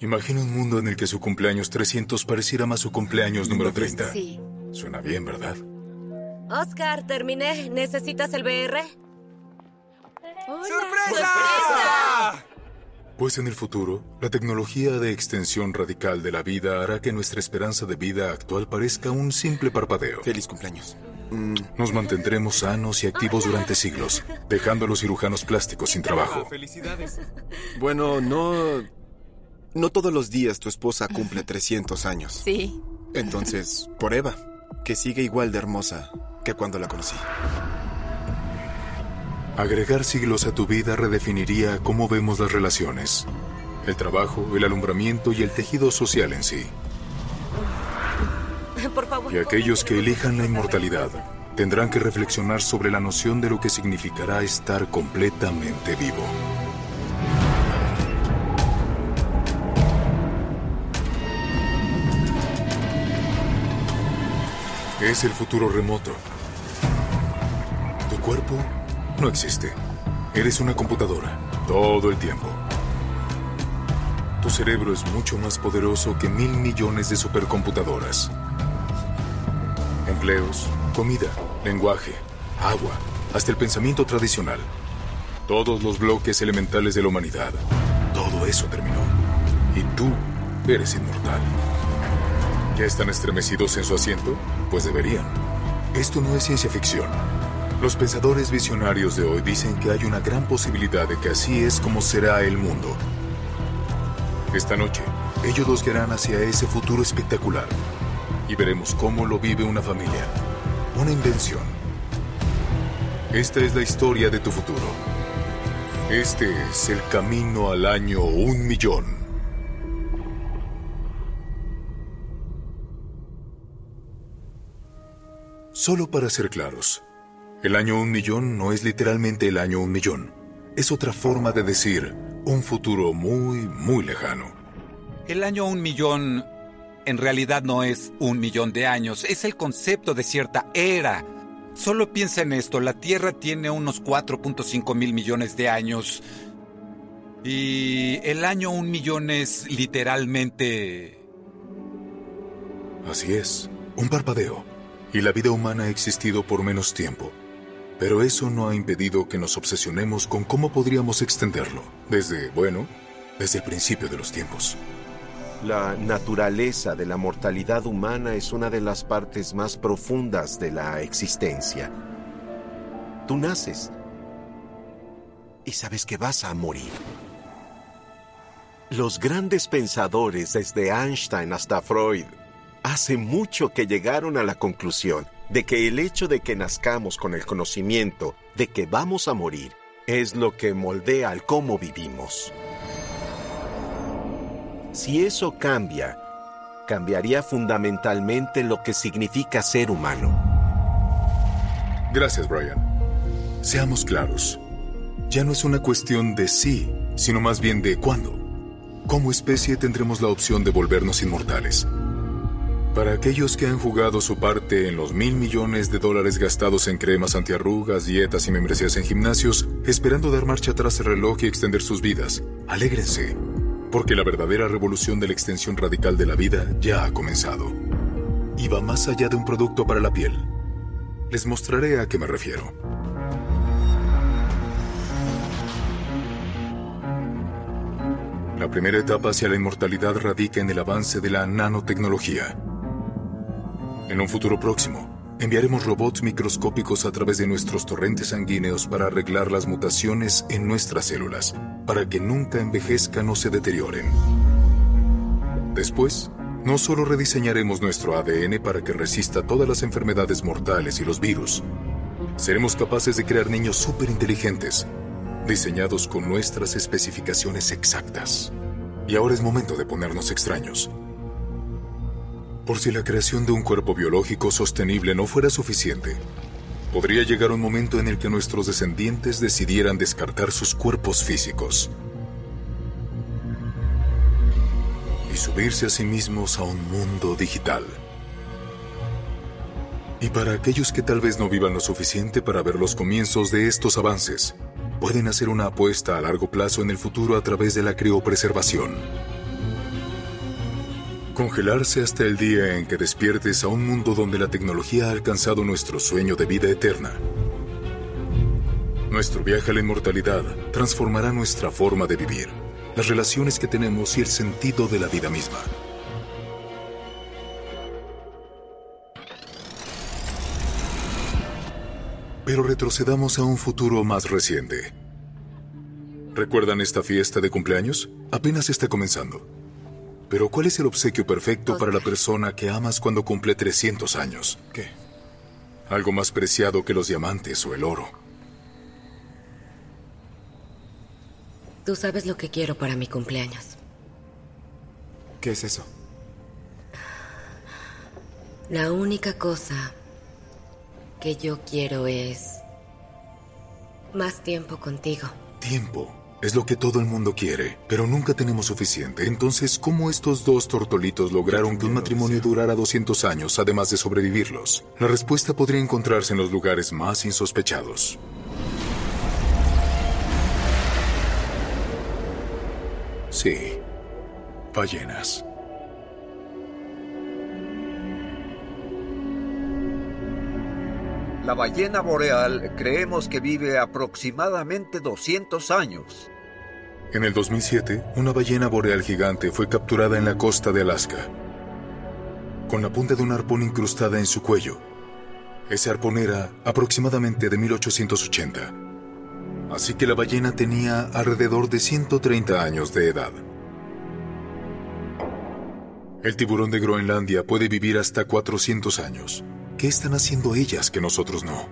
Imagina un mundo en el que su cumpleaños 300 pareciera más su cumpleaños número 30. Sí. Suena bien, ¿verdad? Oscar, terminé. ¿Necesitas el BR? ¡Sorpresa! Pues en el futuro, la tecnología de extensión radical de la vida hará que nuestra esperanza de vida actual parezca un simple parpadeo. Feliz cumpleaños. Nos mantendremos sanos y activos durante siglos, dejando a los cirujanos plásticos sin trabajo. Felicidades. Bueno, no. No todos los días tu esposa cumple 300 años. Sí. Entonces, por Eva, que sigue igual de hermosa que cuando la conocí. Agregar siglos a tu vida redefiniría cómo vemos las relaciones, el trabajo, el alumbramiento y el tejido social en sí. Por favor. Y aquellos que elijan la inmortalidad tendrán que reflexionar sobre la noción de lo que significará estar completamente vivo. Es el futuro remoto. Tu cuerpo no existe. Eres una computadora todo el tiempo. Tu cerebro es mucho más poderoso que mil millones de supercomputadoras. Empleos, comida, lenguaje, agua, hasta el pensamiento tradicional. Todos los bloques elementales de la humanidad. Todo eso terminó. Y tú eres inmortal. ¿Ya están estremecidos en su asiento? Pues deberían. Esto no es ciencia ficción. Los pensadores visionarios de hoy dicen que hay una gran posibilidad de que así es como será el mundo. Esta noche, ellos los guiarán hacia ese futuro espectacular y veremos cómo lo vive una familia, una invención. Esta es la historia de tu futuro. Este es el camino al año un millón. Solo para ser claros, el año un millón no es literalmente el año un millón. Es otra forma de decir un futuro muy, muy lejano. El año un millón en realidad no es un millón de años, es el concepto de cierta era. Solo piensa en esto, la Tierra tiene unos 4.5 mil millones de años y el año un millón es literalmente... Así es, un parpadeo. Y la vida humana ha existido por menos tiempo. Pero eso no ha impedido que nos obsesionemos con cómo podríamos extenderlo. Desde, bueno, desde el principio de los tiempos. La naturaleza de la mortalidad humana es una de las partes más profundas de la existencia. Tú naces y sabes que vas a morir. Los grandes pensadores, desde Einstein hasta Freud, hace mucho que llegaron a la conclusión de que el hecho de que nazcamos con el conocimiento de que vamos a morir es lo que moldea al cómo vivimos. Si eso cambia, cambiaría fundamentalmente lo que significa ser humano. Gracias, Brian. Seamos claros. Ya no es una cuestión de sí, sino más bien de cuándo. Como especie tendremos la opción de volvernos inmortales. Para aquellos que han jugado su parte en los mil millones de dólares gastados en cremas antiarrugas, dietas y membresías en gimnasios, esperando dar marcha atrás el reloj y extender sus vidas, alégrense, porque la verdadera revolución de la extensión radical de la vida ya ha comenzado. Y va más allá de un producto para la piel. Les mostraré a qué me refiero. La primera etapa hacia la inmortalidad radica en el avance de la nanotecnología. En un futuro próximo, enviaremos robots microscópicos a través de nuestros torrentes sanguíneos para arreglar las mutaciones en nuestras células, para que nunca envejezcan o se deterioren. Después, no solo rediseñaremos nuestro ADN para que resista todas las enfermedades mortales y los virus, seremos capaces de crear niños superinteligentes, diseñados con nuestras especificaciones exactas. Y ahora es momento de ponernos extraños. Por si la creación de un cuerpo biológico sostenible no fuera suficiente, podría llegar un momento en el que nuestros descendientes decidieran descartar sus cuerpos físicos y subirse a sí mismos a un mundo digital. Y para aquellos que tal vez no vivan lo suficiente para ver los comienzos de estos avances, pueden hacer una apuesta a largo plazo en el futuro a través de la criopreservación. Congelarse hasta el día en que despiertes a un mundo donde la tecnología ha alcanzado nuestro sueño de vida eterna. Nuestro viaje a la inmortalidad transformará nuestra forma de vivir, las relaciones que tenemos y el sentido de la vida misma. Pero retrocedamos a un futuro más reciente. ¿Recuerdan esta fiesta de cumpleaños? Apenas está comenzando. Pero ¿cuál es el obsequio perfecto para la persona que amas cuando cumple 300 años? ¿Qué? Algo más preciado que los diamantes o el oro. Tú sabes lo que quiero para mi cumpleaños. ¿Qué es eso? La única cosa que yo quiero es más tiempo contigo. Tiempo. Es lo que todo el mundo quiere, pero nunca tenemos suficiente. Entonces, ¿cómo estos dos tortolitos lograron que un matrimonio durara 200 años, además de sobrevivirlos? La respuesta podría encontrarse en los lugares más insospechados. Sí, ballenas. La ballena boreal creemos que vive aproximadamente 200 años. En el 2007, una ballena boreal gigante fue capturada en la costa de Alaska, con la punta de un arpón incrustada en su cuello. Ese arpón era aproximadamente de 1880. Así que la ballena tenía alrededor de 130 años de edad. El tiburón de Groenlandia puede vivir hasta 400 años. ¿Qué están haciendo ellas que nosotros no?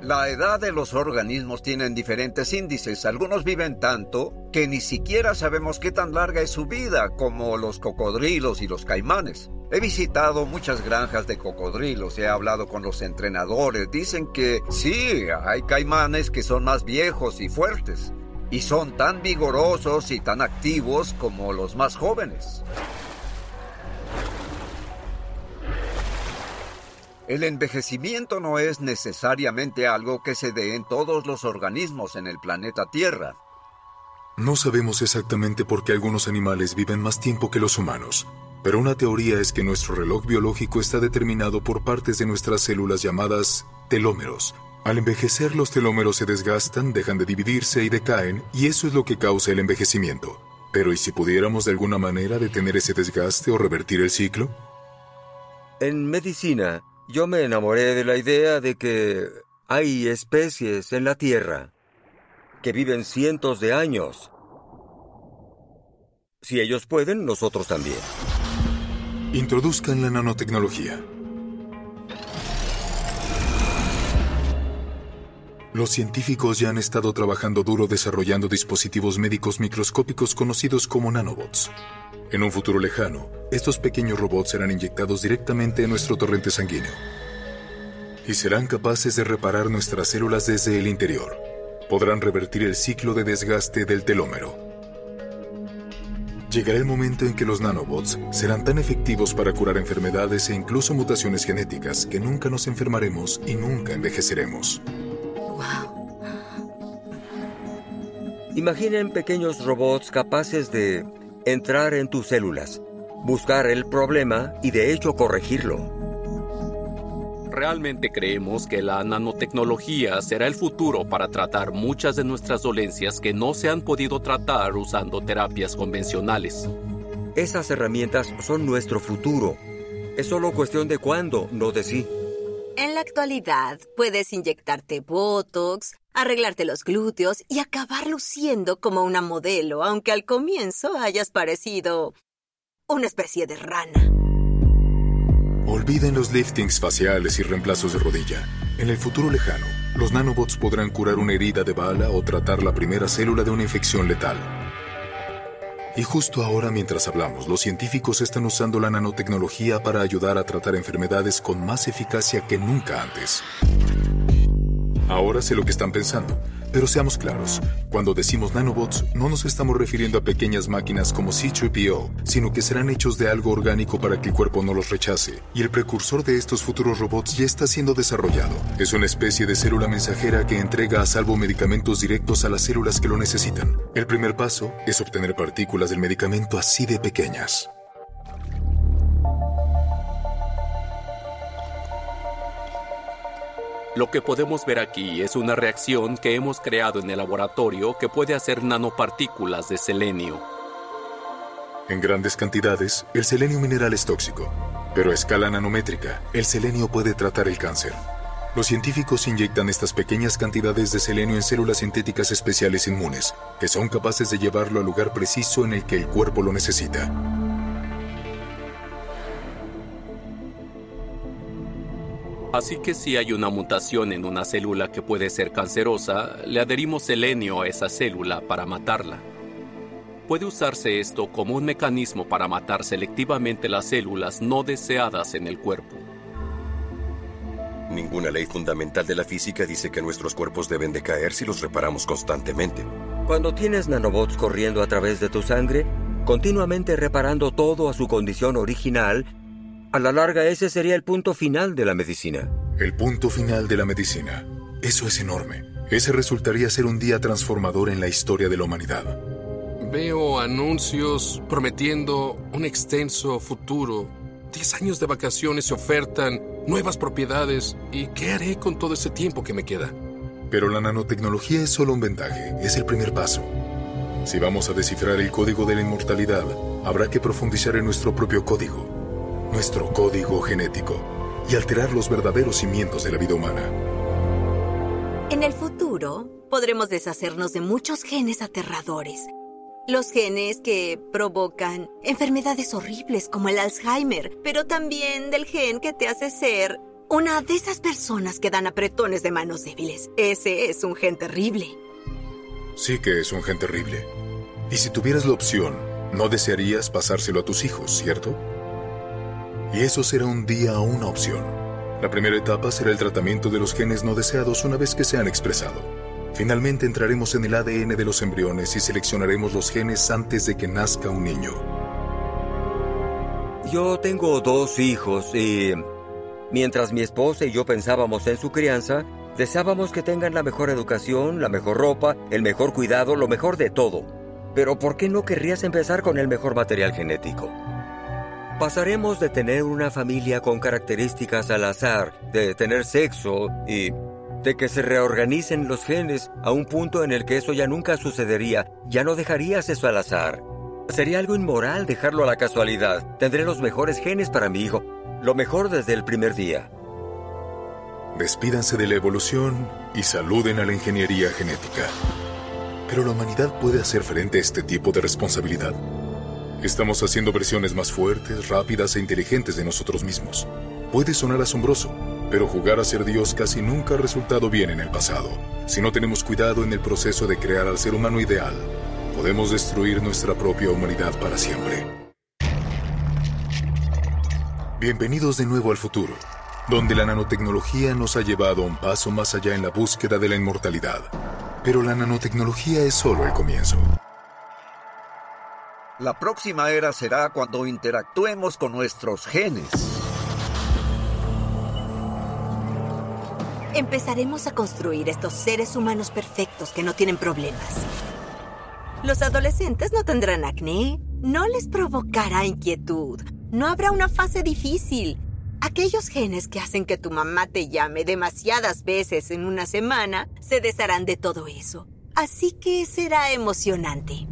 La edad de los organismos tienen diferentes índices. Algunos viven tanto que ni siquiera sabemos qué tan larga es su vida, como los cocodrilos y los caimanes. He visitado muchas granjas de cocodrilos, he hablado con los entrenadores, dicen que sí, hay caimanes que son más viejos y fuertes, y son tan vigorosos y tan activos como los más jóvenes. El envejecimiento no es necesariamente algo que se dé en todos los organismos en el planeta Tierra. No sabemos exactamente por qué algunos animales viven más tiempo que los humanos, pero una teoría es que nuestro reloj biológico está determinado por partes de nuestras células llamadas telómeros. Al envejecer los telómeros se desgastan, dejan de dividirse y decaen, y eso es lo que causa el envejecimiento. Pero ¿y si pudiéramos de alguna manera detener ese desgaste o revertir el ciclo? En medicina, yo me enamoré de la idea de que hay especies en la Tierra que viven cientos de años. Si ellos pueden, nosotros también. Introduzcan la nanotecnología. Los científicos ya han estado trabajando duro desarrollando dispositivos médicos microscópicos conocidos como nanobots. En un futuro lejano, estos pequeños robots serán inyectados directamente en nuestro torrente sanguíneo y serán capaces de reparar nuestras células desde el interior. Podrán revertir el ciclo de desgaste del telómero. Llegará el momento en que los nanobots serán tan efectivos para curar enfermedades e incluso mutaciones genéticas que nunca nos enfermaremos y nunca envejeceremos. Imaginen pequeños robots capaces de entrar en tus células, buscar el problema y de hecho corregirlo. Realmente creemos que la nanotecnología será el futuro para tratar muchas de nuestras dolencias que no se han podido tratar usando terapias convencionales. Esas herramientas son nuestro futuro. Es solo cuestión de cuándo, no de sí. En la actualidad, puedes inyectarte Botox, arreglarte los glúteos y acabar luciendo como una modelo, aunque al comienzo hayas parecido una especie de rana. Olviden los liftings faciales y reemplazos de rodilla. En el futuro lejano, los nanobots podrán curar una herida de bala o tratar la primera célula de una infección letal. Y justo ahora, mientras hablamos, los científicos están usando la nanotecnología para ayudar a tratar enfermedades con más eficacia que nunca antes. Ahora sé lo que están pensando, pero seamos claros, cuando decimos nanobots no nos estamos refiriendo a pequeñas máquinas como C-3PO, sino que serán hechos de algo orgánico para que el cuerpo no los rechace. Y el precursor de estos futuros robots ya está siendo desarrollado. Es una especie de célula mensajera que entrega a salvo medicamentos directos a las células que lo necesitan. El primer paso es obtener partículas del medicamento así de pequeñas. Lo que podemos ver aquí es una reacción que hemos creado en el laboratorio que puede hacer nanopartículas de selenio. En grandes cantidades, el selenio mineral es tóxico, pero a escala nanométrica, el selenio puede tratar el cáncer. Los científicos inyectan estas pequeñas cantidades de selenio en células sintéticas especiales inmunes, que son capaces de llevarlo al lugar preciso en el que el cuerpo lo necesita. Así que si hay una mutación en una célula que puede ser cancerosa, le adherimos selenio a esa célula para matarla. Puede usarse esto como un mecanismo para matar selectivamente las células no deseadas en el cuerpo. Ninguna ley fundamental de la física dice que nuestros cuerpos deben decaer si los reparamos constantemente. Cuando tienes nanobots corriendo a través de tu sangre, continuamente reparando todo a su condición original, a la larga ese sería el punto final de la medicina. El punto final de la medicina. Eso es enorme. Ese resultaría ser un día transformador en la historia de la humanidad. Veo anuncios prometiendo un extenso futuro. Diez años de vacaciones se ofertan, nuevas propiedades. ¿Y qué haré con todo ese tiempo que me queda? Pero la nanotecnología es solo un vendaje, es el primer paso. Si vamos a descifrar el código de la inmortalidad, habrá que profundizar en nuestro propio código nuestro código genético y alterar los verdaderos cimientos de la vida humana. En el futuro, podremos deshacernos de muchos genes aterradores. Los genes que provocan enfermedades horribles como el Alzheimer, pero también del gen que te hace ser una de esas personas que dan apretones de manos débiles. Ese es un gen terrible. Sí que es un gen terrible. Y si tuvieras la opción, no desearías pasárselo a tus hijos, ¿cierto? Y eso será un día una opción. La primera etapa será el tratamiento de los genes no deseados una vez que se han expresado. Finalmente entraremos en el ADN de los embriones y seleccionaremos los genes antes de que nazca un niño. Yo tengo dos hijos y mientras mi esposa y yo pensábamos en su crianza, deseábamos que tengan la mejor educación, la mejor ropa, el mejor cuidado, lo mejor de todo. Pero ¿por qué no querrías empezar con el mejor material genético? Pasaremos de tener una familia con características al azar, de tener sexo y de que se reorganicen los genes a un punto en el que eso ya nunca sucedería. Ya no dejarías eso al azar. Sería algo inmoral dejarlo a la casualidad. Tendré los mejores genes para mi hijo. Lo mejor desde el primer día. Despídanse de la evolución y saluden a la ingeniería genética. Pero la humanidad puede hacer frente a este tipo de responsabilidad. Estamos haciendo versiones más fuertes, rápidas e inteligentes de nosotros mismos. Puede sonar asombroso, pero jugar a ser Dios casi nunca ha resultado bien en el pasado. Si no tenemos cuidado en el proceso de crear al ser humano ideal, podemos destruir nuestra propia humanidad para siempre. Bienvenidos de nuevo al futuro, donde la nanotecnología nos ha llevado un paso más allá en la búsqueda de la inmortalidad. Pero la nanotecnología es solo el comienzo. La próxima era será cuando interactuemos con nuestros genes. Empezaremos a construir estos seres humanos perfectos que no tienen problemas. Los adolescentes no tendrán acné, no les provocará inquietud, no habrá una fase difícil. Aquellos genes que hacen que tu mamá te llame demasiadas veces en una semana se desharán de todo eso. Así que será emocionante.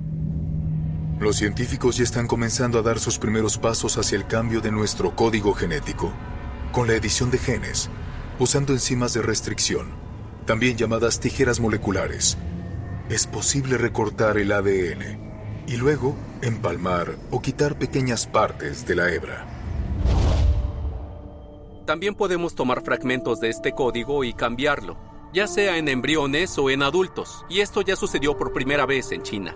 Los científicos ya están comenzando a dar sus primeros pasos hacia el cambio de nuestro código genético, con la edición de genes, usando enzimas de restricción, también llamadas tijeras moleculares. Es posible recortar el ADN y luego empalmar o quitar pequeñas partes de la hebra. También podemos tomar fragmentos de este código y cambiarlo, ya sea en embriones o en adultos, y esto ya sucedió por primera vez en China.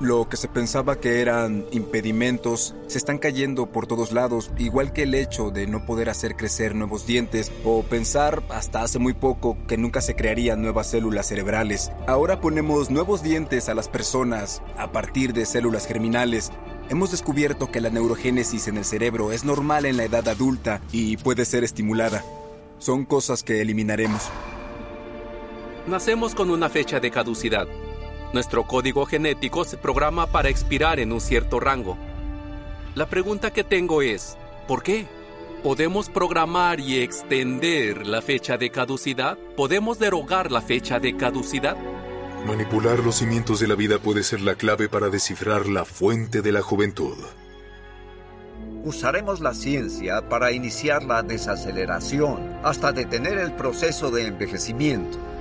Lo que se pensaba que eran impedimentos se están cayendo por todos lados, igual que el hecho de no poder hacer crecer nuevos dientes o pensar hasta hace muy poco que nunca se crearían nuevas células cerebrales. Ahora ponemos nuevos dientes a las personas a partir de células germinales. Hemos descubierto que la neurogénesis en el cerebro es normal en la edad adulta y puede ser estimulada. Son cosas que eliminaremos. Nacemos con una fecha de caducidad. Nuestro código genético se programa para expirar en un cierto rango. La pregunta que tengo es, ¿por qué? ¿Podemos programar y extender la fecha de caducidad? ¿Podemos derogar la fecha de caducidad? Manipular los cimientos de la vida puede ser la clave para descifrar la fuente de la juventud. Usaremos la ciencia para iniciar la desaceleración hasta detener el proceso de envejecimiento.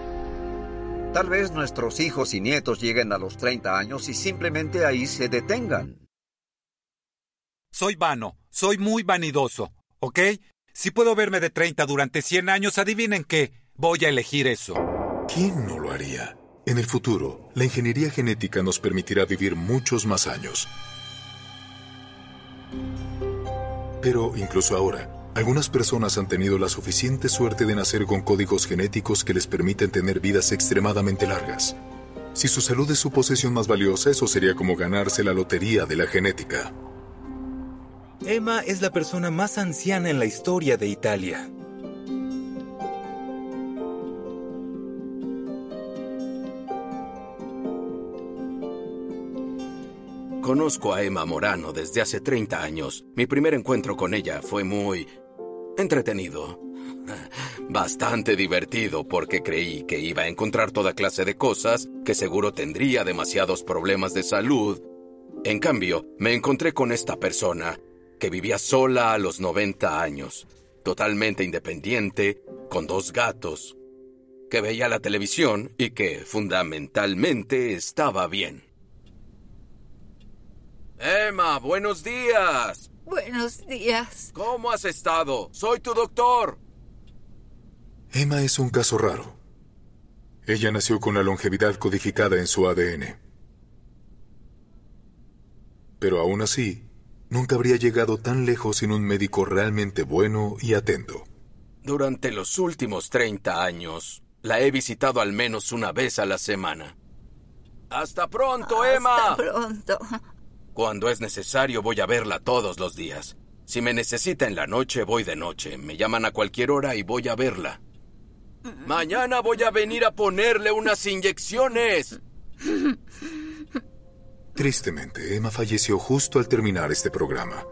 Tal vez nuestros hijos y nietos lleguen a los 30 años y simplemente ahí se detengan. Soy vano, soy muy vanidoso, ¿ok? Si puedo verme de 30 durante 100 años, adivinen qué, voy a elegir eso. ¿Quién no lo haría? En el futuro, la ingeniería genética nos permitirá vivir muchos más años. Pero incluso ahora, algunas personas han tenido la suficiente suerte de nacer con códigos genéticos que les permiten tener vidas extremadamente largas. Si su salud es su posesión más valiosa, eso sería como ganarse la lotería de la genética. Emma es la persona más anciana en la historia de Italia. Conozco a Emma Morano desde hace 30 años. Mi primer encuentro con ella fue muy entretenido. Bastante divertido porque creí que iba a encontrar toda clase de cosas, que seguro tendría demasiados problemas de salud. En cambio, me encontré con esta persona que vivía sola a los 90 años, totalmente independiente, con dos gatos, que veía la televisión y que fundamentalmente estaba bien. Emma, buenos días. Buenos días. ¿Cómo has estado? Soy tu doctor. Emma es un caso raro. Ella nació con la longevidad codificada en su ADN. Pero aún así, nunca habría llegado tan lejos sin un médico realmente bueno y atento. Durante los últimos 30 años, la he visitado al menos una vez a la semana. Hasta pronto, Emma. Hasta pronto. Cuando es necesario voy a verla todos los días. Si me necesita en la noche, voy de noche. Me llaman a cualquier hora y voy a verla. Mañana voy a venir a ponerle unas inyecciones. Tristemente, Emma falleció justo al terminar este programa.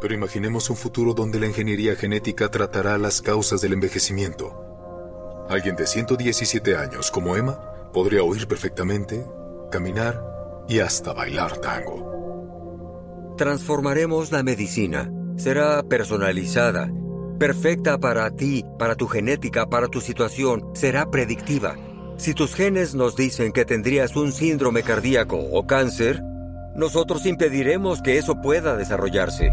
Pero imaginemos un futuro donde la ingeniería genética tratará las causas del envejecimiento. Alguien de 117 años como Emma podría oír perfectamente, caminar y hasta bailar tango. Transformaremos la medicina. Será personalizada, perfecta para ti, para tu genética, para tu situación. Será predictiva. Si tus genes nos dicen que tendrías un síndrome cardíaco o cáncer, nosotros impediremos que eso pueda desarrollarse.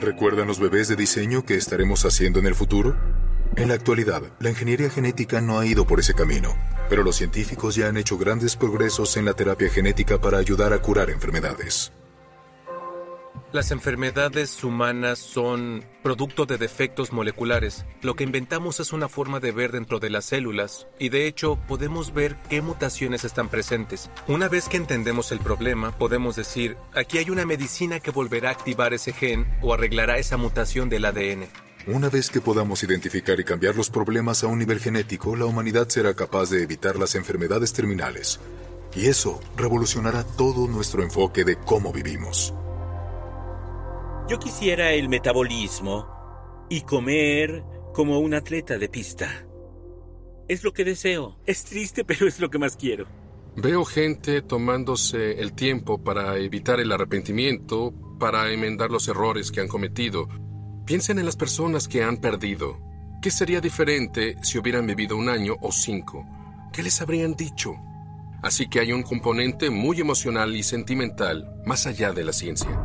¿Recuerdan los bebés de diseño que estaremos haciendo en el futuro? En la actualidad, la ingeniería genética no ha ido por ese camino, pero los científicos ya han hecho grandes progresos en la terapia genética para ayudar a curar enfermedades. Las enfermedades humanas son producto de defectos moleculares. Lo que inventamos es una forma de ver dentro de las células y de hecho podemos ver qué mutaciones están presentes. Una vez que entendemos el problema, podemos decir, aquí hay una medicina que volverá a activar ese gen o arreglará esa mutación del ADN. Una vez que podamos identificar y cambiar los problemas a un nivel genético, la humanidad será capaz de evitar las enfermedades terminales. Y eso revolucionará todo nuestro enfoque de cómo vivimos. Yo quisiera el metabolismo y comer como un atleta de pista. Es lo que deseo. Es triste, pero es lo que más quiero. Veo gente tomándose el tiempo para evitar el arrepentimiento, para enmendar los errores que han cometido. Piensen en las personas que han perdido. ¿Qué sería diferente si hubieran vivido un año o cinco? ¿Qué les habrían dicho? Así que hay un componente muy emocional y sentimental más allá de la ciencia.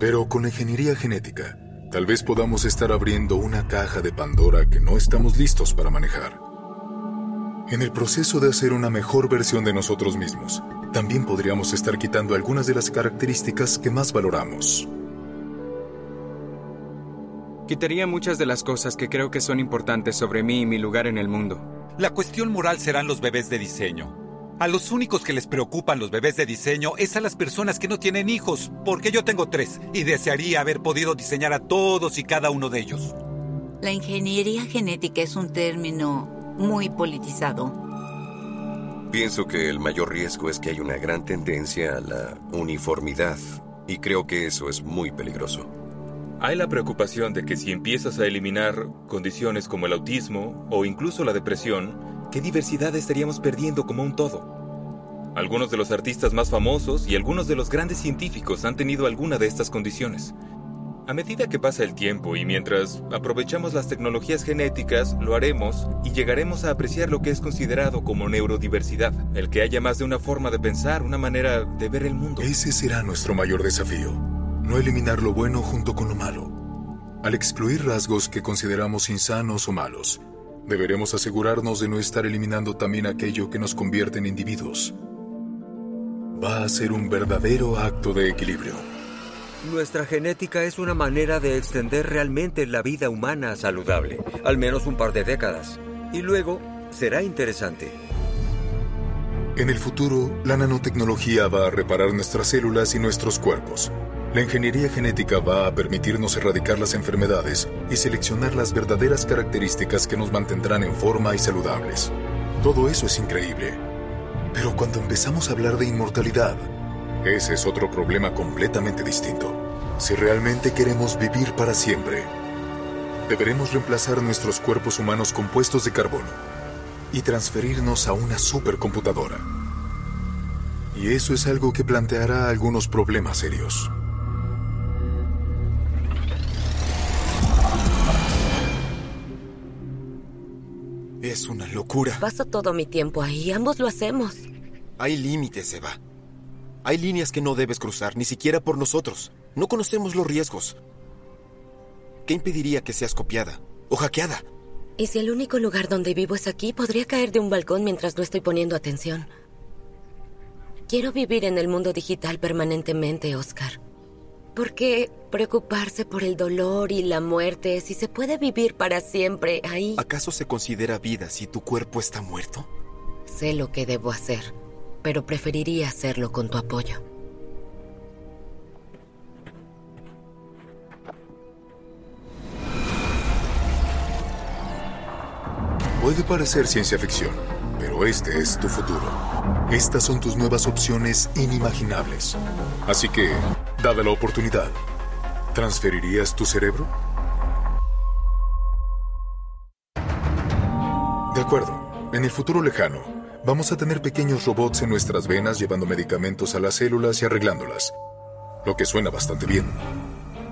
Pero con ingeniería genética, tal vez podamos estar abriendo una caja de Pandora que no estamos listos para manejar. En el proceso de hacer una mejor versión de nosotros mismos, también podríamos estar quitando algunas de las características que más valoramos. Quitaría muchas de las cosas que creo que son importantes sobre mí y mi lugar en el mundo. La cuestión moral serán los bebés de diseño. A los únicos que les preocupan los bebés de diseño es a las personas que no tienen hijos, porque yo tengo tres y desearía haber podido diseñar a todos y cada uno de ellos. La ingeniería genética es un término muy politizado. Pienso que el mayor riesgo es que hay una gran tendencia a la uniformidad, y creo que eso es muy peligroso. Hay la preocupación de que si empiezas a eliminar condiciones como el autismo o incluso la depresión, ¿qué diversidad estaríamos perdiendo como un todo? Algunos de los artistas más famosos y algunos de los grandes científicos han tenido alguna de estas condiciones. A medida que pasa el tiempo y mientras aprovechamos las tecnologías genéticas, lo haremos y llegaremos a apreciar lo que es considerado como neurodiversidad, el que haya más de una forma de pensar, una manera de ver el mundo. Ese será nuestro mayor desafío, no eliminar lo bueno junto con lo malo. Al excluir rasgos que consideramos insanos o malos, deberemos asegurarnos de no estar eliminando también aquello que nos convierte en individuos. Va a ser un verdadero acto de equilibrio. Nuestra genética es una manera de extender realmente la vida humana saludable, al menos un par de décadas. Y luego será interesante. En el futuro, la nanotecnología va a reparar nuestras células y nuestros cuerpos. La ingeniería genética va a permitirnos erradicar las enfermedades y seleccionar las verdaderas características que nos mantendrán en forma y saludables. Todo eso es increíble. Pero cuando empezamos a hablar de inmortalidad, ese es otro problema completamente distinto. Si realmente queremos vivir para siempre, deberemos reemplazar nuestros cuerpos humanos compuestos de carbono y transferirnos a una supercomputadora. Y eso es algo que planteará algunos problemas serios. Es una locura. Paso todo mi tiempo ahí, ambos lo hacemos. Hay límites, Eva. Hay líneas que no debes cruzar, ni siquiera por nosotros. No conocemos los riesgos. ¿Qué impediría que seas copiada o hackeada? Y si el único lugar donde vivo es aquí, podría caer de un balcón mientras no estoy poniendo atención. Quiero vivir en el mundo digital permanentemente, Oscar. ¿Por qué preocuparse por el dolor y la muerte si se puede vivir para siempre ahí? ¿Acaso se considera vida si tu cuerpo está muerto? Sé lo que debo hacer, pero preferiría hacerlo con tu apoyo. Puede parecer ciencia ficción, pero este es tu futuro. Estas son tus nuevas opciones inimaginables. Así que, dada la oportunidad, ¿transferirías tu cerebro? De acuerdo. En el futuro lejano, vamos a tener pequeños robots en nuestras venas llevando medicamentos a las células y arreglándolas. Lo que suena bastante bien.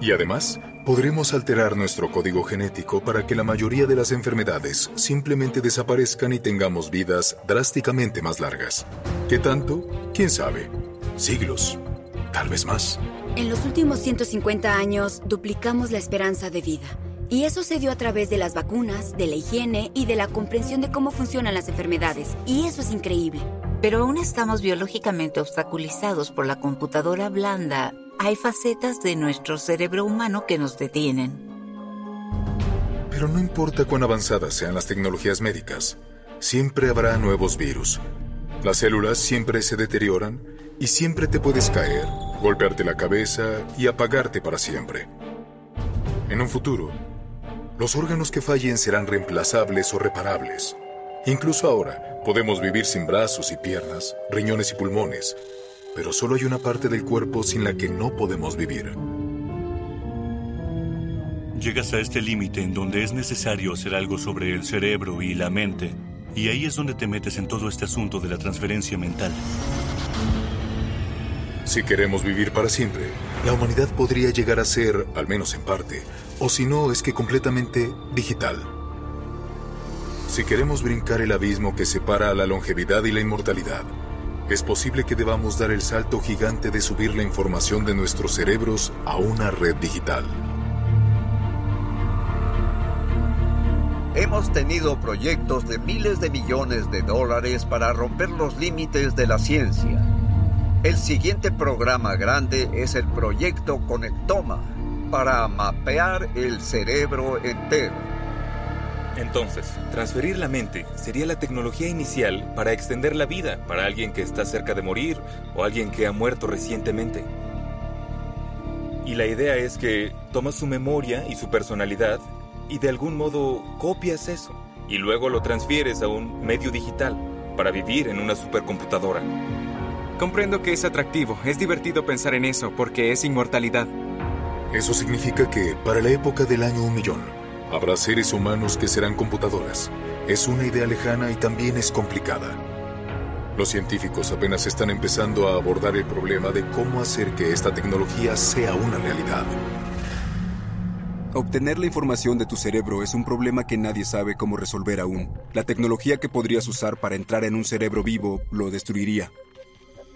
Y además, podremos alterar nuestro código genético para que la mayoría de las enfermedades simplemente desaparezcan y tengamos vidas drásticamente más largas. ¿Qué tanto? ¿Quién sabe? Siglos. Tal vez más. En los últimos 150 años duplicamos la esperanza de vida. Y eso se dio a través de las vacunas, de la higiene y de la comprensión de cómo funcionan las enfermedades. Y eso es increíble. Pero aún estamos biológicamente obstaculizados por la computadora blanda. Hay facetas de nuestro cerebro humano que nos detienen. Pero no importa cuán avanzadas sean las tecnologías médicas, siempre habrá nuevos virus. Las células siempre se deterioran y siempre te puedes caer, golpearte la cabeza y apagarte para siempre. En un futuro, los órganos que fallen serán reemplazables o reparables. Incluso ahora, podemos vivir sin brazos y piernas, riñones y pulmones, pero solo hay una parte del cuerpo sin la que no podemos vivir. Llegas a este límite en donde es necesario hacer algo sobre el cerebro y la mente, y ahí es donde te metes en todo este asunto de la transferencia mental. Si queremos vivir para siempre, la humanidad podría llegar a ser, al menos en parte, o si no, es que completamente digital. Si queremos brincar el abismo que separa a la longevidad y la inmortalidad, es posible que debamos dar el salto gigante de subir la información de nuestros cerebros a una red digital. Hemos tenido proyectos de miles de millones de dólares para romper los límites de la ciencia. El siguiente programa grande es el proyecto Conectoma, para mapear el cerebro entero. Entonces, transferir la mente sería la tecnología inicial para extender la vida para alguien que está cerca de morir o alguien que ha muerto recientemente. Y la idea es que tomas su memoria y su personalidad y de algún modo copias eso y luego lo transfieres a un medio digital. para vivir en una supercomputadora. Comprendo que es atractivo, es divertido pensar en eso, porque es inmortalidad. Eso significa que, para la época del año un millón, habrá seres humanos que serán computadoras. Es una idea lejana y también es complicada. Los científicos apenas están empezando a abordar el problema de cómo hacer que esta tecnología sea una realidad. Obtener la información de tu cerebro es un problema que nadie sabe cómo resolver aún. La tecnología que podrías usar para entrar en un cerebro vivo lo destruiría.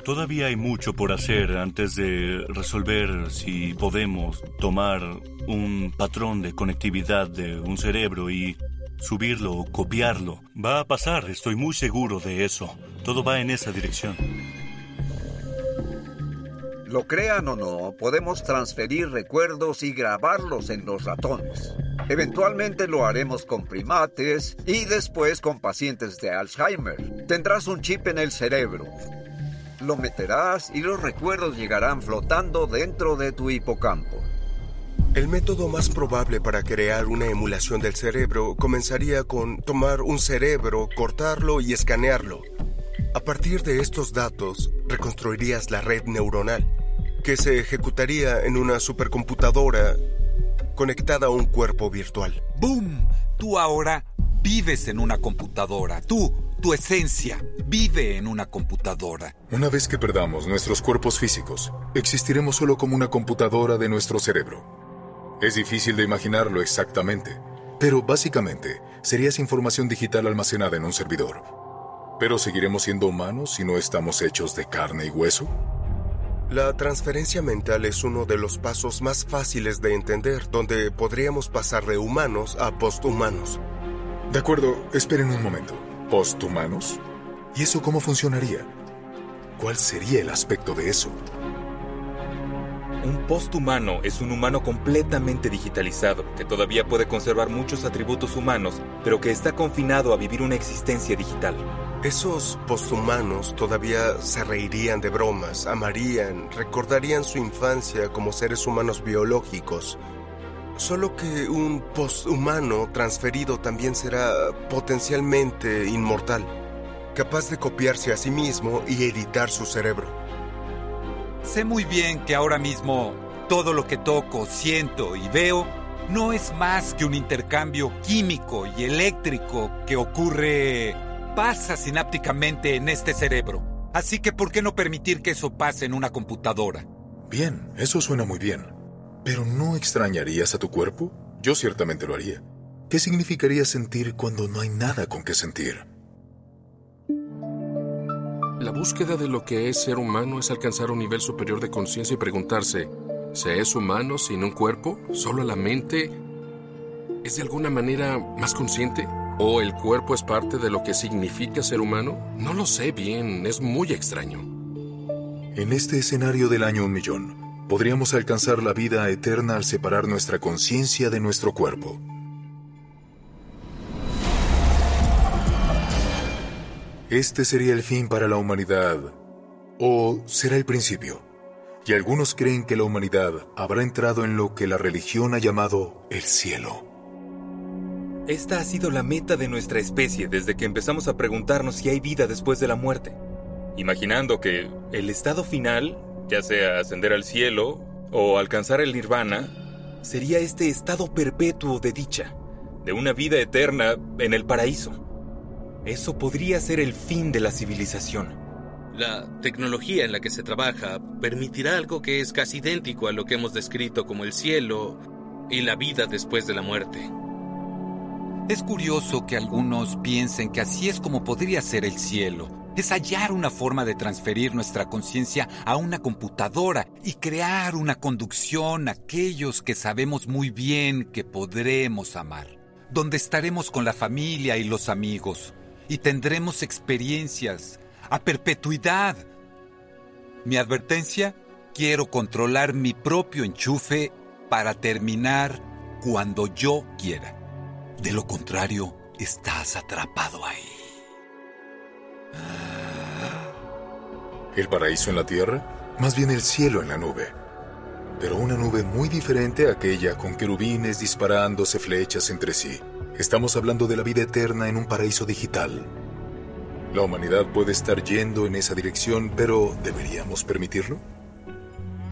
Todavía hay mucho por hacer antes de resolver si podemos tomar un patrón de conectividad de un cerebro y subirlo o copiarlo. Va a pasar, estoy muy seguro de eso. Todo va en esa dirección. Lo crean o no, podemos transferir recuerdos y grabarlos en los ratones. Eventualmente lo haremos con primates y después con pacientes de Alzheimer. Tendrás un chip en el cerebro. Lo meterás y los recuerdos llegarán flotando dentro de tu hipocampo. El método más probable para crear una emulación del cerebro comenzaría con tomar un cerebro, cortarlo y escanearlo. A partir de estos datos, reconstruirías la red neuronal, que se ejecutaría en una supercomputadora conectada a un cuerpo virtual. ¡Boom! Tú ahora vives en una computadora. Tú, tu esencia, vive en una computadora. Una vez que perdamos nuestros cuerpos físicos, existiremos solo como una computadora de nuestro cerebro. Es difícil de imaginarlo exactamente, pero básicamente sería esa información digital almacenada en un servidor. ¿Pero seguiremos siendo humanos si no estamos hechos de carne y hueso? La transferencia mental es uno de los pasos más fáciles de entender, donde podríamos pasar de humanos a posthumanos. De acuerdo, esperen un momento. ¿Posthumanos? ¿Y eso cómo funcionaría? ¿Cuál sería el aspecto de eso? Un posthumano es un humano completamente digitalizado, que todavía puede conservar muchos atributos humanos, pero que está confinado a vivir una existencia digital. Esos posthumanos todavía se reirían de bromas, amarían, recordarían su infancia como seres humanos biológicos. Solo que un posthumano transferido también será potencialmente inmortal, capaz de copiarse a sí mismo y editar su cerebro. Sé muy bien que ahora mismo todo lo que toco, siento y veo no es más que un intercambio químico y eléctrico que ocurre, pasa sinápticamente en este cerebro. Así que, ¿por qué no permitir que eso pase en una computadora? Bien, eso suena muy bien. ¿Pero no extrañarías a tu cuerpo? Yo ciertamente lo haría. ¿Qué significaría sentir cuando no hay nada con qué sentir? La búsqueda de lo que es ser humano es alcanzar un nivel superior de conciencia y preguntarse, ¿se es humano sin un cuerpo? ¿Solo la mente es de alguna manera más consciente? ¿O el cuerpo es parte de lo que significa ser humano? No lo sé bien, es muy extraño. En este escenario del año un millón, podríamos alcanzar la vida eterna al separar nuestra conciencia de nuestro cuerpo. Este sería el fin para la humanidad, o será el principio. Y algunos creen que la humanidad habrá entrado en lo que la religión ha llamado el cielo. Esta ha sido la meta de nuestra especie desde que empezamos a preguntarnos si hay vida después de la muerte. Imaginando que el estado final, ya sea ascender al cielo o alcanzar el nirvana, sería este estado perpetuo de dicha, de una vida eterna en el paraíso. Eso podría ser el fin de la civilización. La tecnología en la que se trabaja permitirá algo que es casi idéntico a lo que hemos descrito como el cielo y la vida después de la muerte. Es curioso que algunos piensen que así es como podría ser el cielo. Es hallar una forma de transferir nuestra conciencia a una computadora y crear una conducción a aquellos que sabemos muy bien que podremos amar, donde estaremos con la familia y los amigos, y tendremos experiencias a perpetuidad. Mi advertencia, quiero controlar mi propio enchufe para terminar cuando yo quiera. De lo contrario, estás atrapado ahí. ¿El paraíso en la tierra? Más bien el cielo en la nube. Pero una nube muy diferente a aquella con querubines disparándose flechas entre sí. Estamos hablando de la vida eterna en un paraíso digital. La humanidad puede estar yendo en esa dirección, pero ¿deberíamos permitirlo?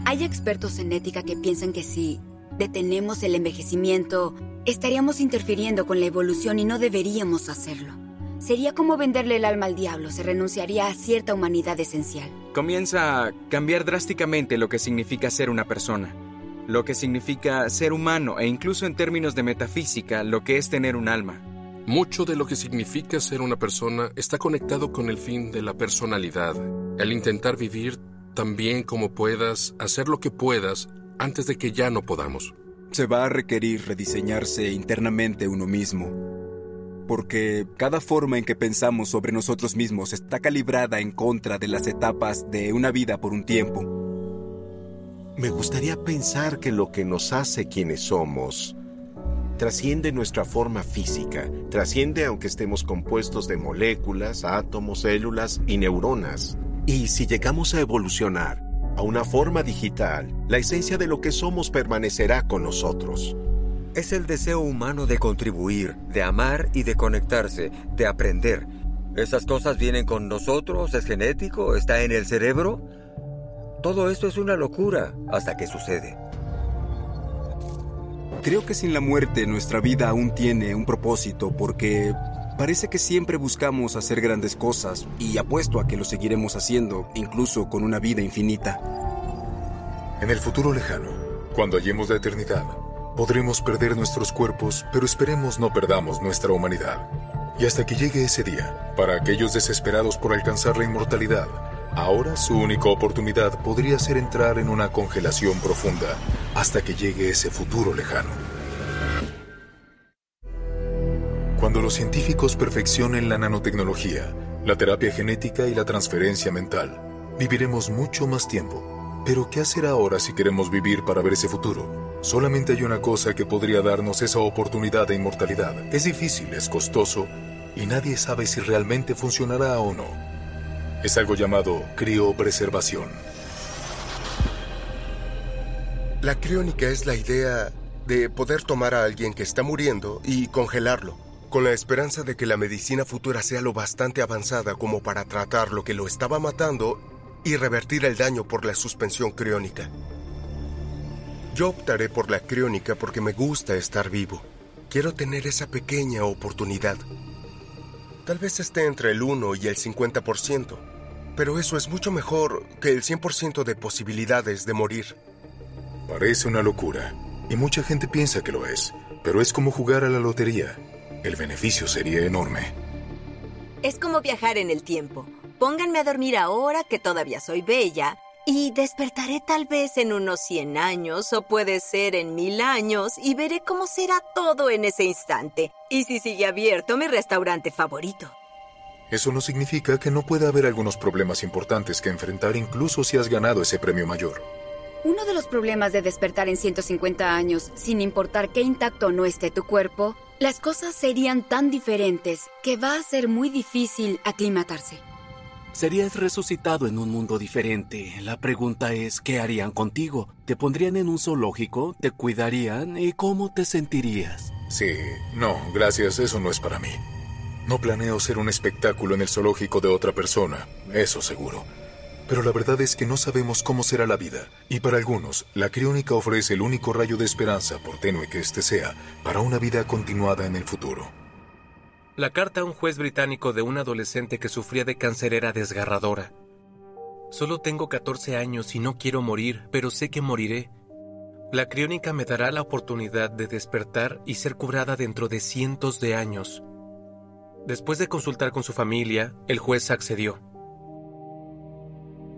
Hay expertos en ética que piensan que si detenemos el envejecimiento, estaríamos interfiriendo con la evolución y no deberíamos hacerlo. Sería como venderle el alma al diablo, se renunciaría a cierta humanidad esencial. Comienza a cambiar drásticamente lo que significa ser una persona, lo que significa ser humano e incluso en términos de metafísica, lo que es tener un alma. Mucho de lo que significa ser una persona está conectado con el fin de la personalidad, el intentar vivir tan bien como puedas, hacer lo que puedas antes de que ya no podamos. Se va a requerir rediseñarse internamente uno mismo, porque cada forma en que pensamos sobre nosotros mismos está calibrada en contra de las etapas de una vida por un tiempo. Me gustaría pensar que lo que nos hace quienes somos trasciende nuestra forma física, trasciende aunque estemos compuestos de moléculas, átomos, células y neuronas. Y si llegamos a evolucionar a una forma digital, la esencia de lo que somos permanecerá con nosotros. Es el deseo humano de contribuir, de amar y de conectarse, de aprender. ¿Esas cosas vienen con nosotros? ¿Es genético? ¿Está en el cerebro? Todo esto es una locura hasta que sucede. Creo que sin la muerte nuestra vida aún tiene un propósito porque parece que siempre buscamos hacer grandes cosas y apuesto a que lo seguiremos haciendo, incluso con una vida infinita. En el futuro lejano, cuando hallemos la eternidad, podremos perder nuestros cuerpos, pero esperemos no perdamos nuestra humanidad. Y hasta que llegue ese día, para aquellos desesperados por alcanzar la inmortalidad, ahora su única oportunidad podría ser entrar en una congelación profunda hasta que llegue ese futuro lejano. Cuando los científicos perfeccionen la nanotecnología, la terapia genética y la transferencia mental, viviremos mucho más tiempo. Pero ¿qué hacer ahora si queremos vivir para ver ese futuro? Solamente hay una cosa que podría darnos esa oportunidad de inmortalidad. Es difícil, es costoso y nadie sabe si realmente funcionará o no. Es algo llamado criopreservación. La criónica es la idea de poder tomar a alguien que está muriendo y congelarlo, con la esperanza de que la medicina futura sea lo bastante avanzada como para tratar lo que lo estaba matando y revertir el daño por la suspensión criónica. Yo optaré por la criónica porque me gusta estar vivo. Quiero tener esa pequeña oportunidad. Tal vez esté entre el 1 y el 50%, pero eso es mucho mejor que el 100% de posibilidades de morir. Parece una locura, y mucha gente piensa que lo es, pero es como jugar a la lotería. El beneficio sería enorme. Es como viajar en el tiempo. Pónganme a dormir ahora que todavía soy bella y despertaré tal vez en unos 100 años o puede ser en mil años y veré cómo será todo en ese instante. Y si sigue abierto mi restaurante favorito. Eso no significa que no pueda haber algunos problemas importantes que enfrentar incluso si has ganado ese premio mayor. Uno de los problemas de despertar en 150 años, sin importar qué intacto no esté tu cuerpo, las cosas serían tan diferentes que va a ser muy difícil aclimatarse. Serías resucitado en un mundo diferente. La pregunta es, ¿qué harían contigo? ¿Te pondrían en un zoológico? ¿Te cuidarían? ¿Y cómo te sentirías? Sí, no, gracias, eso no es para mí. No planeo ser un espectáculo en el zoológico de otra persona, eso seguro. Pero la verdad es que no sabemos cómo será la vida, y para algunos, la criónica ofrece el único rayo de esperanza, por tenue que éste sea, para una vida continuada en el futuro. La carta a un juez británico de un adolescente que sufría de cáncer era desgarradora. Solo tengo 14 años y no quiero morir, pero sé que moriré. La criónica me dará la oportunidad de despertar y ser curada dentro de cientos de años. Después de consultar con su familia, el juez accedió.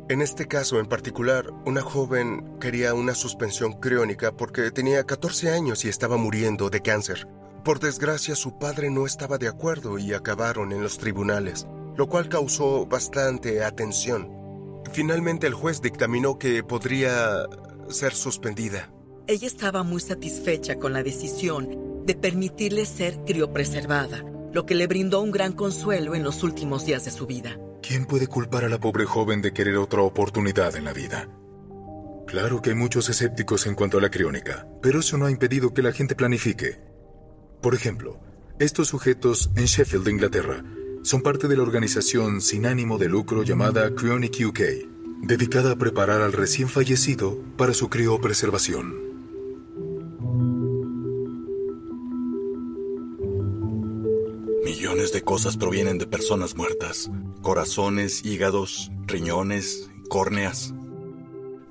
En este caso en particular, una joven quería una suspensión criónica porque tenía 14 años y estaba muriendo de cáncer. Por desgracia, su padre no estaba de acuerdo y acabaron en los tribunales, lo cual causó bastante atención. Finalmente el juez dictaminó que podría ser suspendida. Ella estaba muy satisfecha con la decisión de permitirle ser criopreservada, lo que le brindó un gran consuelo en los últimos días de su vida. ¿Quién puede culpar a la pobre joven de querer otra oportunidad en la vida? Claro que hay muchos escépticos en cuanto a la criónica, pero eso no ha impedido que la gente planifique. Por ejemplo, estos sujetos en Sheffield, Inglaterra, Son parte de la organización sin ánimo de lucro llamada Cryonic UK, dedicada a preparar al recién fallecido para su criopreservación. Millones de cosas provienen de personas muertas. Corazones, hígados, riñones, córneas.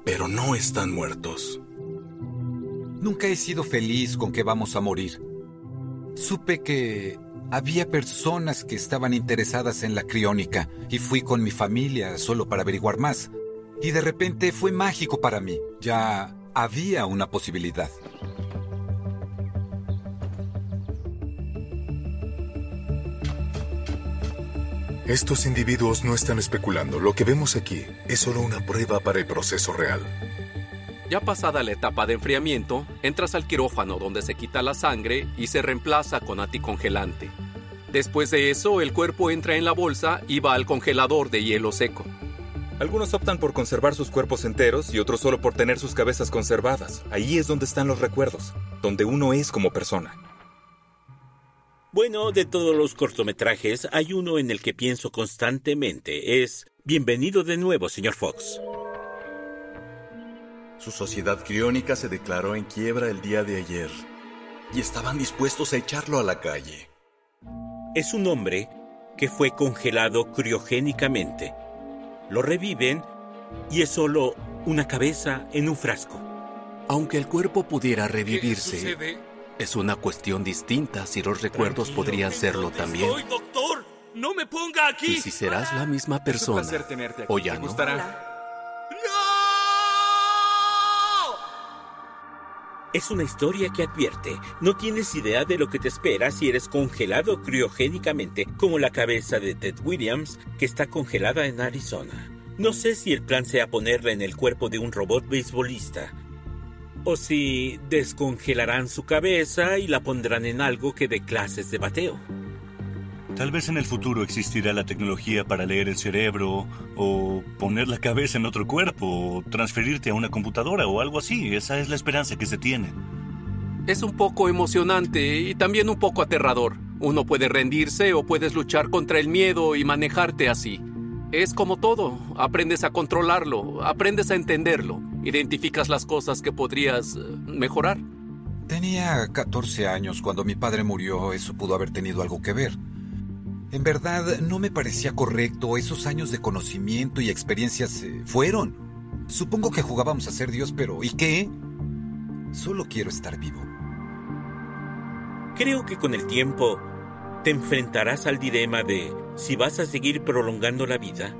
Pero no están muertos. Nunca he sido feliz con que vamos a morir. Supe que había personas que estaban interesadas en la criónica y fui con mi familia solo para averiguar más. Y de repente fue mágico para mí. Ya había una posibilidad. Estos individuos no están especulando. Lo que vemos aquí es solo una prueba para el proceso real. Ya pasada la etapa de enfriamiento, entras al quirófano donde se quita la sangre y se reemplaza con anticongelante. Después de eso, el cuerpo entra en la bolsa y va al congelador de hielo seco. Algunos optan por conservar sus cuerpos enteros y otros solo por tener sus cabezas conservadas. Ahí es donde están los recuerdos, donde uno es como persona. Bueno, de todos los cortometrajes, hay uno en el que pienso constantemente. Es Bienvenido de nuevo, señor Fox. Su sociedad criónica se declaró en quiebra el día de ayer y estaban dispuestos a echarlo a la calle. Es un hombre que fue congelado criogénicamente. Lo reviven y es solo una cabeza en un frasco. Aunque el cuerpo pudiera revivirse, es una cuestión distinta si los recuerdos podrían serlo también. ¡Soy doctor! ¡No me ponga aquí! Y si serás la misma persona o ya no. Es una historia que advierte, no tienes idea de lo que te espera si eres congelado criogénicamente, como la cabeza de Ted Williams, que está congelada en Arizona. No sé si el plan sea ponerla en el cuerpo de un robot beisbolista, o si descongelarán su cabeza y la pondrán en algo que dé clases de bateo. Tal vez en el futuro existirá la tecnología para leer el cerebro, o poner la cabeza en otro cuerpo, o transferirte a una computadora o algo así. Esa es la esperanza que se tiene. Es un poco emocionante y también un poco aterrador. Uno puede rendirse o puedes luchar contra el miedo y manejarte así. Es como todo, aprendes a controlarlo, aprendes a entenderlo, identificas las cosas que podrías eh, mejorar. Tenía 14 años cuando mi padre murió, eso pudo haber tenido algo que ver. En verdad, no me parecía correcto, esos años de conocimiento y experiencias se fueron. Supongo que jugábamos a ser Dios, pero ¿y qué? Solo quiero estar vivo. Creo que con el tiempo te enfrentarás al dilema de si vas a seguir prolongando la vida,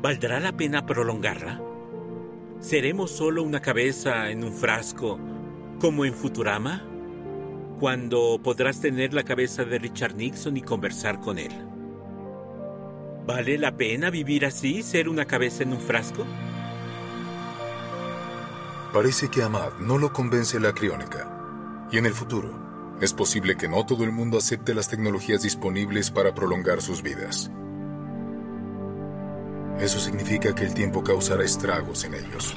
¿valdrá la pena prolongarla? ¿Seremos solo una cabeza en un frasco como en Futurama? Cuando podrás tener la cabeza de Richard Nixon y conversar con él. ¿Vale la pena vivir así, ser una cabeza en un frasco? Parece que Ahmad no lo convence la criónica. Y en el futuro, es posible que no todo el mundo acepte las tecnologías disponibles para prolongar sus vidas. Eso significa que el tiempo causará estragos en ellos.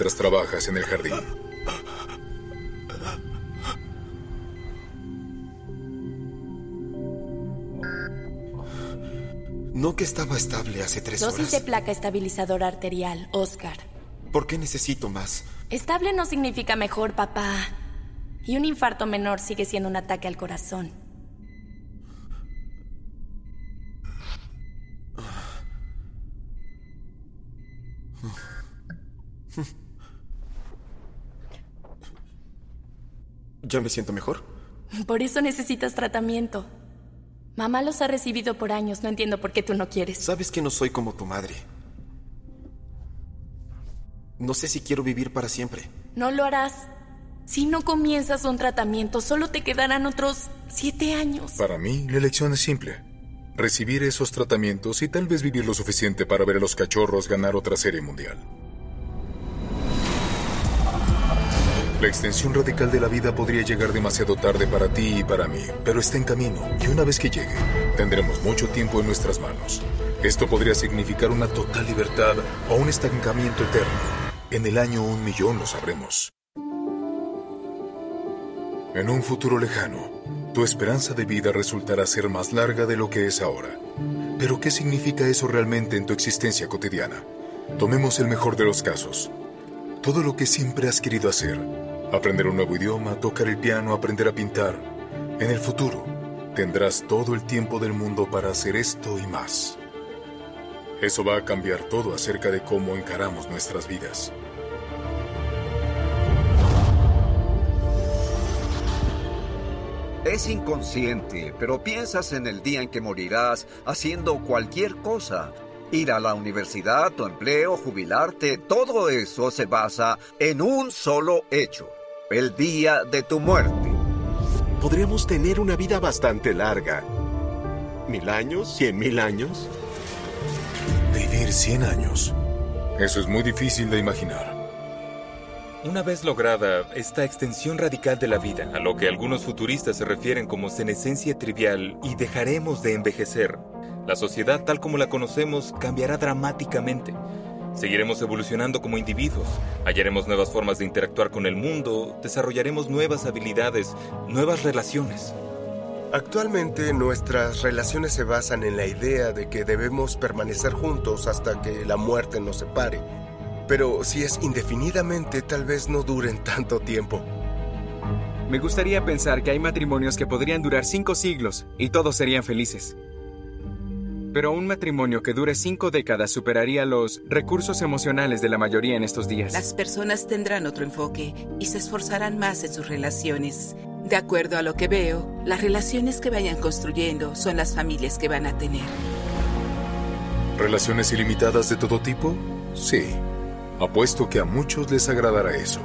Mientras trabajas en el jardín. No que estaba estable hace tres Dosis horas. de placa estabilizadora arterial, Oscar. ¿Por qué necesito más? Estable no significa mejor, papá. Y un infarto menor sigue siendo un ataque al corazón. ¿Ya me siento mejor? Por eso necesitas tratamiento. Mamá los ha recibido por años, no entiendo por qué tú no quieres. Sabes que no soy como tu madre. No sé si quiero vivir para siempre. No lo harás. Si no comienzas un tratamiento, solo te quedarán otros siete años. Para mí, la elección es simple. Recibir esos tratamientos y tal vez vivir lo suficiente para ver a los cachorros ganar otra serie mundial. La extensión radical de la vida podría llegar demasiado tarde para ti y para mí, pero está en camino y una vez que llegue, tendremos mucho tiempo en nuestras manos. Esto podría significar una total libertad o un estancamiento eterno. En el año un millón lo sabremos. En un futuro lejano, tu esperanza de vida resultará ser más larga de lo que es ahora. Pero ¿qué significa eso realmente en tu existencia cotidiana? Tomemos el mejor de los casos. Todo lo que siempre has querido hacer, aprender un nuevo idioma, tocar el piano, aprender a pintar. En el futuro, tendrás todo el tiempo del mundo para hacer esto y más. Eso va a cambiar todo acerca de cómo encaramos nuestras vidas. Es inconsciente, pero piensas en el día en que morirás haciendo cualquier cosa. Ir a la universidad, tu empleo, jubilarte, todo eso se basa en un solo hecho el día de tu muerte. Podríamos tener una vida bastante larga. ¿Mil años? ¿Cien mil años? Vivir cien años. Eso es muy difícil de imaginar. Una vez lograda esta extensión radical de la vida, a lo que algunos futuristas se refieren como senescencia trivial, y dejaremos de envejecer, la sociedad tal como la conocemos cambiará dramáticamente. Seguiremos evolucionando como individuos, hallaremos nuevas formas de interactuar con el mundo, desarrollaremos nuevas habilidades, nuevas relaciones. Actualmente nuestras relaciones se basan en la idea de que debemos permanecer juntos hasta que la muerte nos separe. Pero si es indefinidamente, tal vez no duren tanto tiempo. Me gustaría pensar que hay matrimonios que podrían durar cinco siglos y todos serían felices. Pero un matrimonio que dure cinco décadas superaría los recursos emocionales de la mayoría en estos días. Las personas tendrán otro enfoque y se esforzarán más en sus relaciones. De acuerdo a lo que veo, las relaciones que vayan construyendo son las familias que van a tener. ¿Relaciones ilimitadas de todo tipo? Sí. Apuesto que a muchos les agradará eso.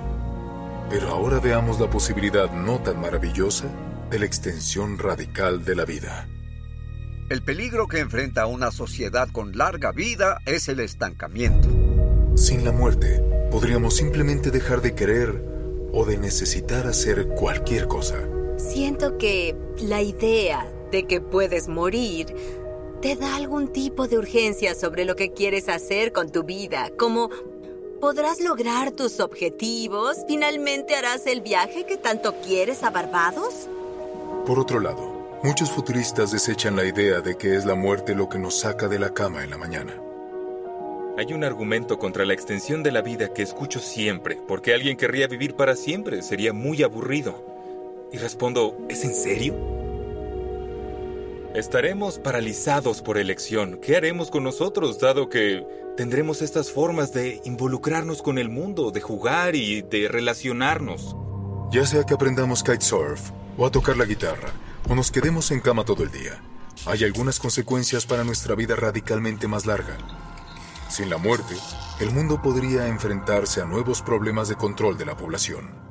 Pero ahora veamos la posibilidad no tan maravillosa de la extensión radical de la vida. El peligro que enfrenta una sociedad con larga vida es el estancamiento. Sin la muerte, podríamos simplemente dejar de querer o de necesitar hacer cualquier cosa. Siento que la idea de que puedes morir te da algún tipo de urgencia sobre lo que quieres hacer con tu vida, como podrás lograr tus objetivos, finalmente harás el viaje que tanto quieres a Barbados. Por otro lado, Muchos futuristas desechan la idea de que es la muerte lo que nos saca de la cama en la mañana. Hay un argumento contra la extensión de la vida que escucho siempre, porque alguien querría vivir para siempre, sería muy aburrido. Y respondo, ¿es en serio? Estaremos paralizados por elección. ¿Qué haremos con nosotros, dado que tendremos estas formas de involucrarnos con el mundo, de jugar y de relacionarnos? Ya sea que aprendamos kitesurf o a tocar la guitarra, o nos quedemos en cama todo el día. Hay algunas consecuencias para nuestra vida radicalmente más larga. Sin la muerte, el mundo podría enfrentarse a nuevos problemas de control de la población.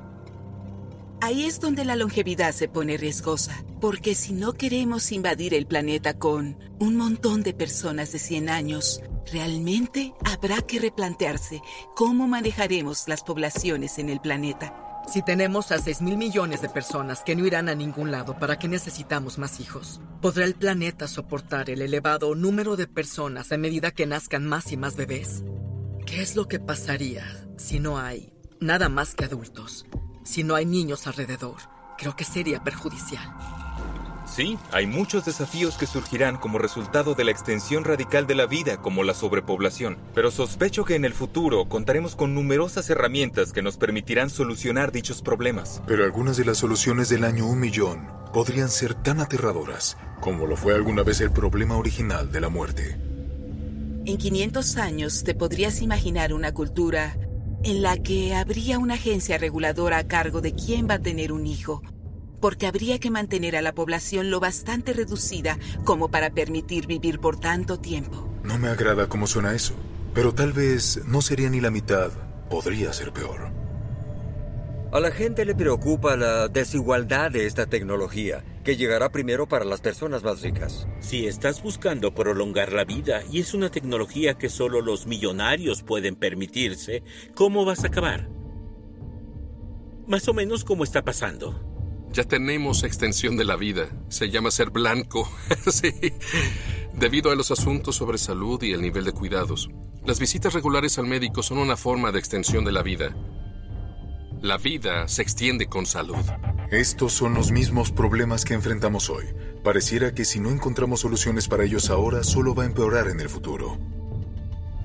Ahí es donde la longevidad se pone riesgosa, porque si no queremos invadir el planeta con un montón de personas de 100 años, realmente habrá que replantearse cómo manejaremos las poblaciones en el planeta. Si tenemos a 6 mil millones de personas que no irán a ningún lado, ¿para qué necesitamos más hijos? ¿Podrá el planeta soportar el elevado número de personas a medida que nazcan más y más bebés? ¿Qué es lo que pasaría si no hay nada más que adultos? Si no hay niños alrededor, creo que sería perjudicial. Sí, hay muchos desafíos que surgirán como resultado de la extensión radical de la vida, como la sobrepoblación, pero sospecho que en el futuro contaremos con numerosas herramientas que nos permitirán solucionar dichos problemas. Pero algunas de las soluciones del año un millón podrían ser tan aterradoras como lo fue alguna vez el problema original de la muerte. En 500 años te podrías imaginar una cultura en la que habría una agencia reguladora a cargo de quién va a tener un hijo porque habría que mantener a la población lo bastante reducida como para permitir vivir por tanto tiempo. No me agrada cómo suena eso, pero tal vez no sería ni la mitad, podría ser peor. A la gente le preocupa la desigualdad de esta tecnología, que llegará primero para las personas más ricas. Si estás buscando prolongar la vida y es una tecnología que solo los millonarios pueden permitirse, ¿cómo vas a acabar? Más o menos como está pasando. Ya tenemos extensión de la vida. Se llama ser blanco. sí. Debido a los asuntos sobre salud y el nivel de cuidados, las visitas regulares al médico son una forma de extensión de la vida. La vida se extiende con salud. Estos son los mismos problemas que enfrentamos hoy. Pareciera que si no encontramos soluciones para ellos ahora, solo va a empeorar en el futuro.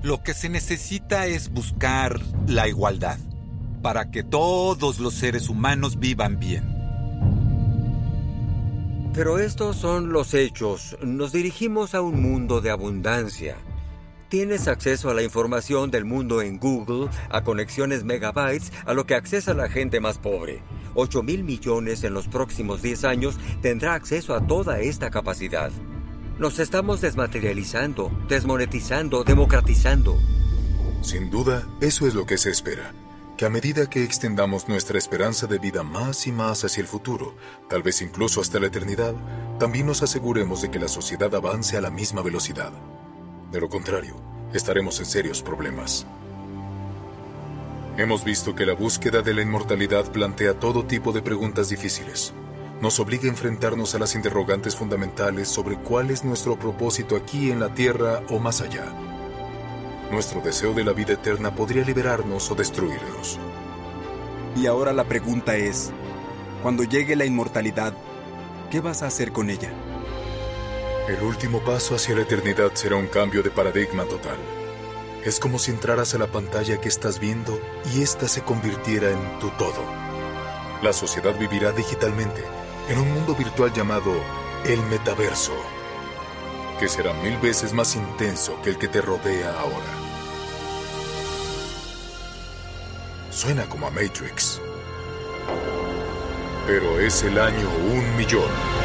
Lo que se necesita es buscar la igualdad para que todos los seres humanos vivan bien. Pero estos son los hechos. Nos dirigimos a un mundo de abundancia. Tienes acceso a la información del mundo en Google, a conexiones megabytes, a lo que accesa la gente más pobre. 8 mil millones en los próximos 10 años tendrá acceso a toda esta capacidad. Nos estamos desmaterializando, desmonetizando, democratizando. Sin duda, eso es lo que se espera. Que a medida que extendamos nuestra esperanza de vida más y más hacia el futuro, tal vez incluso hasta la eternidad, también nos aseguremos de que la sociedad avance a la misma velocidad. De lo contrario, estaremos en serios problemas. Hemos visto que la búsqueda de la inmortalidad plantea todo tipo de preguntas difíciles. Nos obliga a enfrentarnos a las interrogantes fundamentales sobre cuál es nuestro propósito aquí en la Tierra o más allá. Nuestro deseo de la vida eterna podría liberarnos o destruirnos. Y ahora la pregunta es, cuando llegue la inmortalidad, ¿qué vas a hacer con ella? El último paso hacia la eternidad será un cambio de paradigma total. Es como si entraras a la pantalla que estás viendo y ésta se convirtiera en tu todo. La sociedad vivirá digitalmente en un mundo virtual llamado el metaverso, que será mil veces más intenso que el que te rodea ahora. Suena como a Matrix, pero es el año un millón.